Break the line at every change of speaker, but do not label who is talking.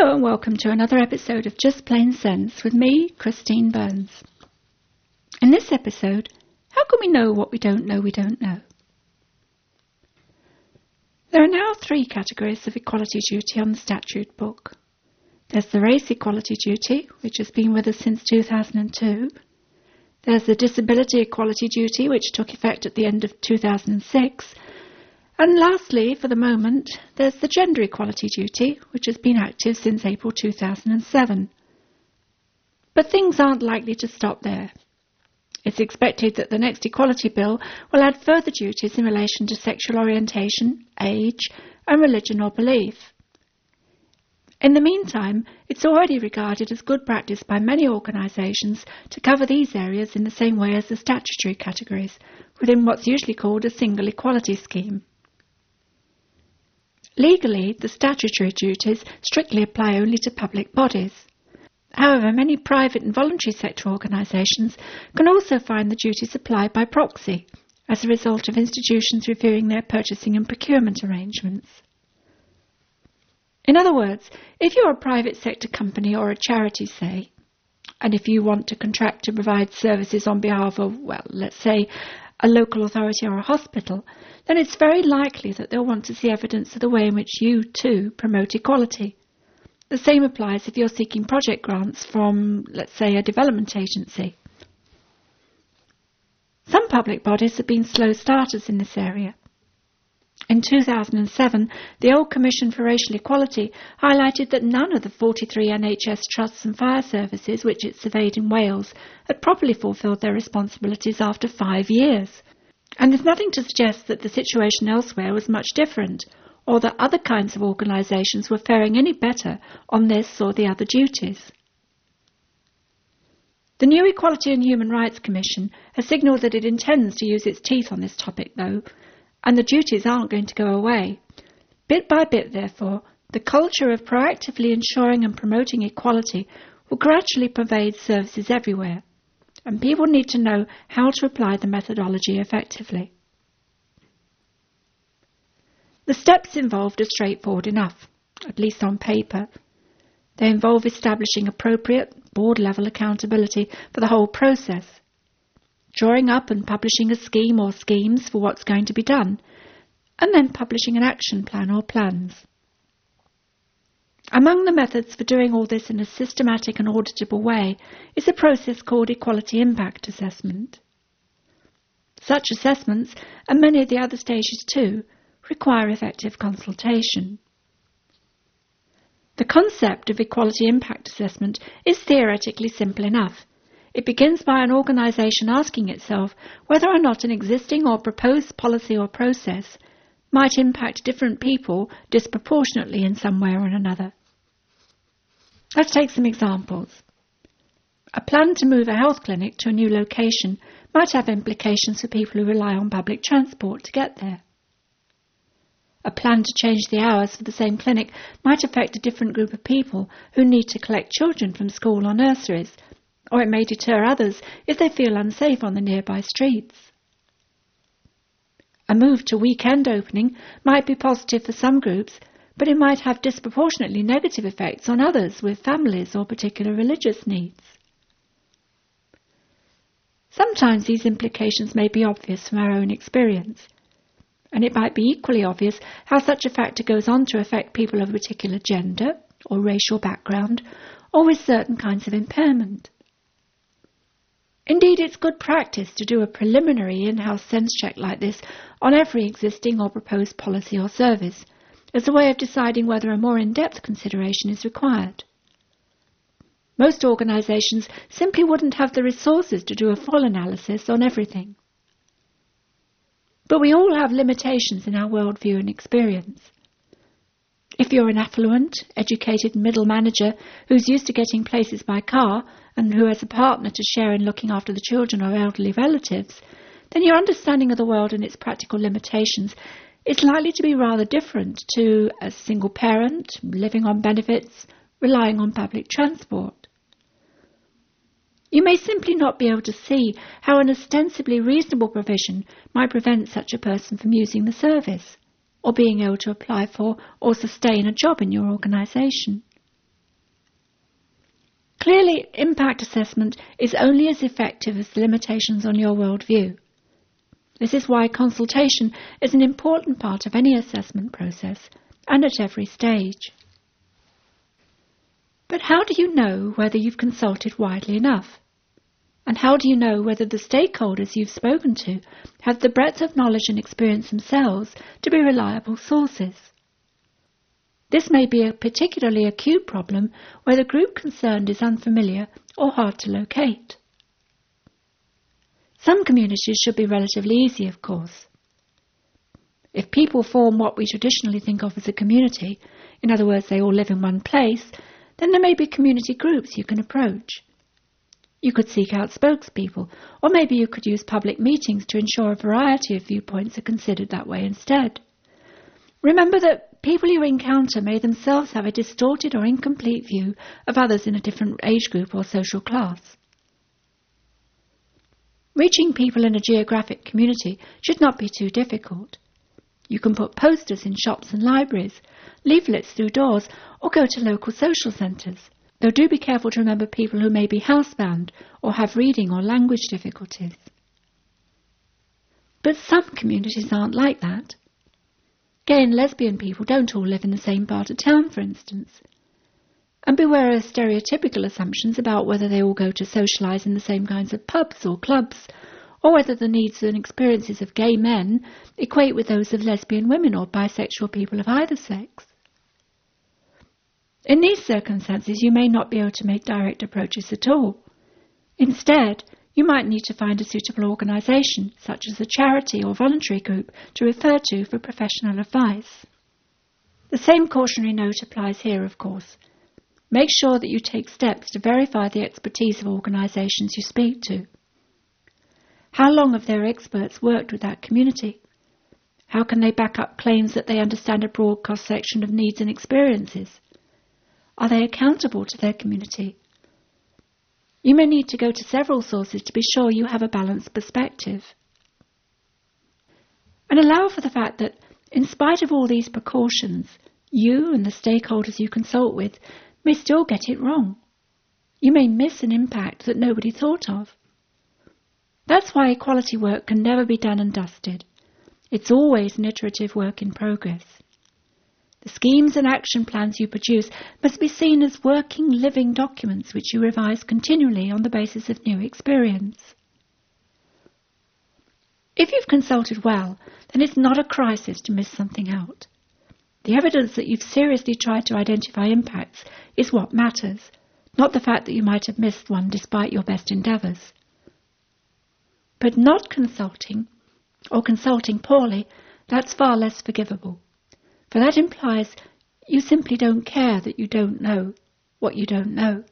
Hello and welcome to another episode of Just Plain Sense with me, Christine Burns. In this episode, how can we know what we don't know we don't know? There are now three categories of equality duty on the statute book. There's the race equality duty, which has been with us since 2002. There's the disability equality duty, which took effect at the end of 2006. And lastly, for the moment, there's the gender equality duty, which has been active since April 2007. But things aren't likely to stop there. It's expected that the next equality bill will add further duties in relation to sexual orientation, age, and religion or belief. In the meantime, it's already regarded as good practice by many organisations to cover these areas in the same way as the statutory categories, within what's usually called a single equality scheme. Legally, the statutory duties strictly apply only to public bodies. However, many private and voluntary sector organisations can also find the duties applied by proxy as a result of institutions reviewing their purchasing and procurement arrangements. In other words, if you're a private sector company or a charity, say, and if you want to contract to provide services on behalf of, well, let's say, a local authority or a hospital, then it's very likely that they'll want to see evidence of the way in which you, too, promote equality. The same applies if you're seeking project grants from, let's say, a development agency. Some public bodies have been slow starters in this area. In 2007, the Old Commission for Racial Equality highlighted that none of the 43 NHS trusts and fire services which it surveyed in Wales had properly fulfilled their responsibilities after five years. And there's nothing to suggest that the situation elsewhere was much different, or that other kinds of organisations were faring any better on this or the other duties. The new Equality and Human Rights Commission has signalled that it intends to use its teeth on this topic, though, and the duties aren't going to go away. Bit by bit, therefore, the culture of proactively ensuring and promoting equality will gradually pervade services everywhere, and people need to know how to apply the methodology effectively. The steps involved are straightforward enough, at least on paper. They involve establishing appropriate board level accountability for the whole process drawing up and publishing a scheme or schemes for what's going to be done, and then publishing an action plan or plans. Among the methods for doing all this in a systematic and auditable way is a process called Equality Impact Assessment. Such assessments, and many of the other stages too, require effective consultation. The concept of equality impact assessment is theoretically simple enough, it begins by an organisation asking itself whether or not an existing or proposed policy or process might impact different people disproportionately in some way or another. Let's take some examples. A plan to move a health clinic to a new location might have implications for people who rely on public transport to get there. A plan to change the hours for the same clinic might affect a different group of people who need to collect children from school or nurseries or it may deter others if they feel unsafe on the nearby streets. A move to weekend opening might be positive for some groups, but it might have disproportionately negative effects on others with families or particular religious needs. Sometimes these implications may be obvious from our own experience, and it might be equally obvious how such a factor goes on to affect people of a particular gender or racial background or with certain kinds of impairment. Indeed, it's good practice to do a preliminary in-house sense check like this on every existing or proposed policy or service, as a way of deciding whether a more in-depth consideration is required. Most organisations simply wouldn't have the resources to do a full analysis on everything. But we all have limitations in our worldview and experience. If you're an affluent, educated middle manager who's used to getting places by car and who has a partner to share in looking after the children or elderly relatives, then your understanding of the world and its practical limitations is likely to be rather different to a single parent living on benefits, relying on public transport. You may simply not be able to see how an ostensibly reasonable provision might prevent such a person from using the service or being able to apply for or sustain a job in your organisation. Clearly, impact assessment is only as effective as the limitations on your worldview. This is why consultation is an important part of any assessment process and at every stage. But how do you know whether you've consulted widely enough? And how do you know whether the stakeholders you've spoken to have the breadth of knowledge and experience themselves to be reliable sources? This may be a particularly acute problem where the group concerned is unfamiliar or hard to locate. Some communities should be relatively easy, of course. If people form what we traditionally think of as a community, in other words, they all live in one place, then there may be community groups you can approach. You could seek out spokespeople, or maybe you could use public meetings to ensure a variety of viewpoints are considered that way instead. Remember that people you encounter may themselves have a distorted or incomplete view of others in a different age group or social class. Reaching people in a geographic community should not be too difficult. You can put posters in shops and libraries, leaflets through doors, or go to local social centres. Though do be careful to remember people who may be housebound or have reading or language difficulties. But some communities aren't like that. Gay and lesbian people don't all live in the same part of town, for instance. And beware of stereotypical assumptions about whether they all go to socialise in the same kinds of pubs or clubs, or whether the needs and experiences of gay men equate with those of lesbian women or bisexual people of either sex. In these circumstances, you may not be able to make direct approaches at all. Instead, you might need to find a suitable organisation, such as a charity or voluntary group, to refer to for professional advice. The same cautionary note applies here, of course. Make sure that you take steps to verify the expertise of organisations you speak to. How long have their experts worked with that community? How can they back up claims that they understand a broad cross section of needs and experiences? Are they accountable to their community? You may need to go to several sources to be sure you have a balanced perspective. And allow for the fact that, in spite of all these precautions, you and the stakeholders you consult with may still get it wrong. You may miss an impact that nobody thought of. That's why equality work can never be done and dusted. It's always an iterative work in progress. The schemes and action plans you produce must be seen as working, living documents which you revise continually on the basis of new experience. If you've consulted well, then it's not a crisis to miss something out. The evidence that you've seriously tried to identify impacts is what matters, not the fact that you might have missed one despite your best endeavours. But not consulting, or consulting poorly, that's far less forgivable. For that implies you simply don't care that you don't know what you don't know.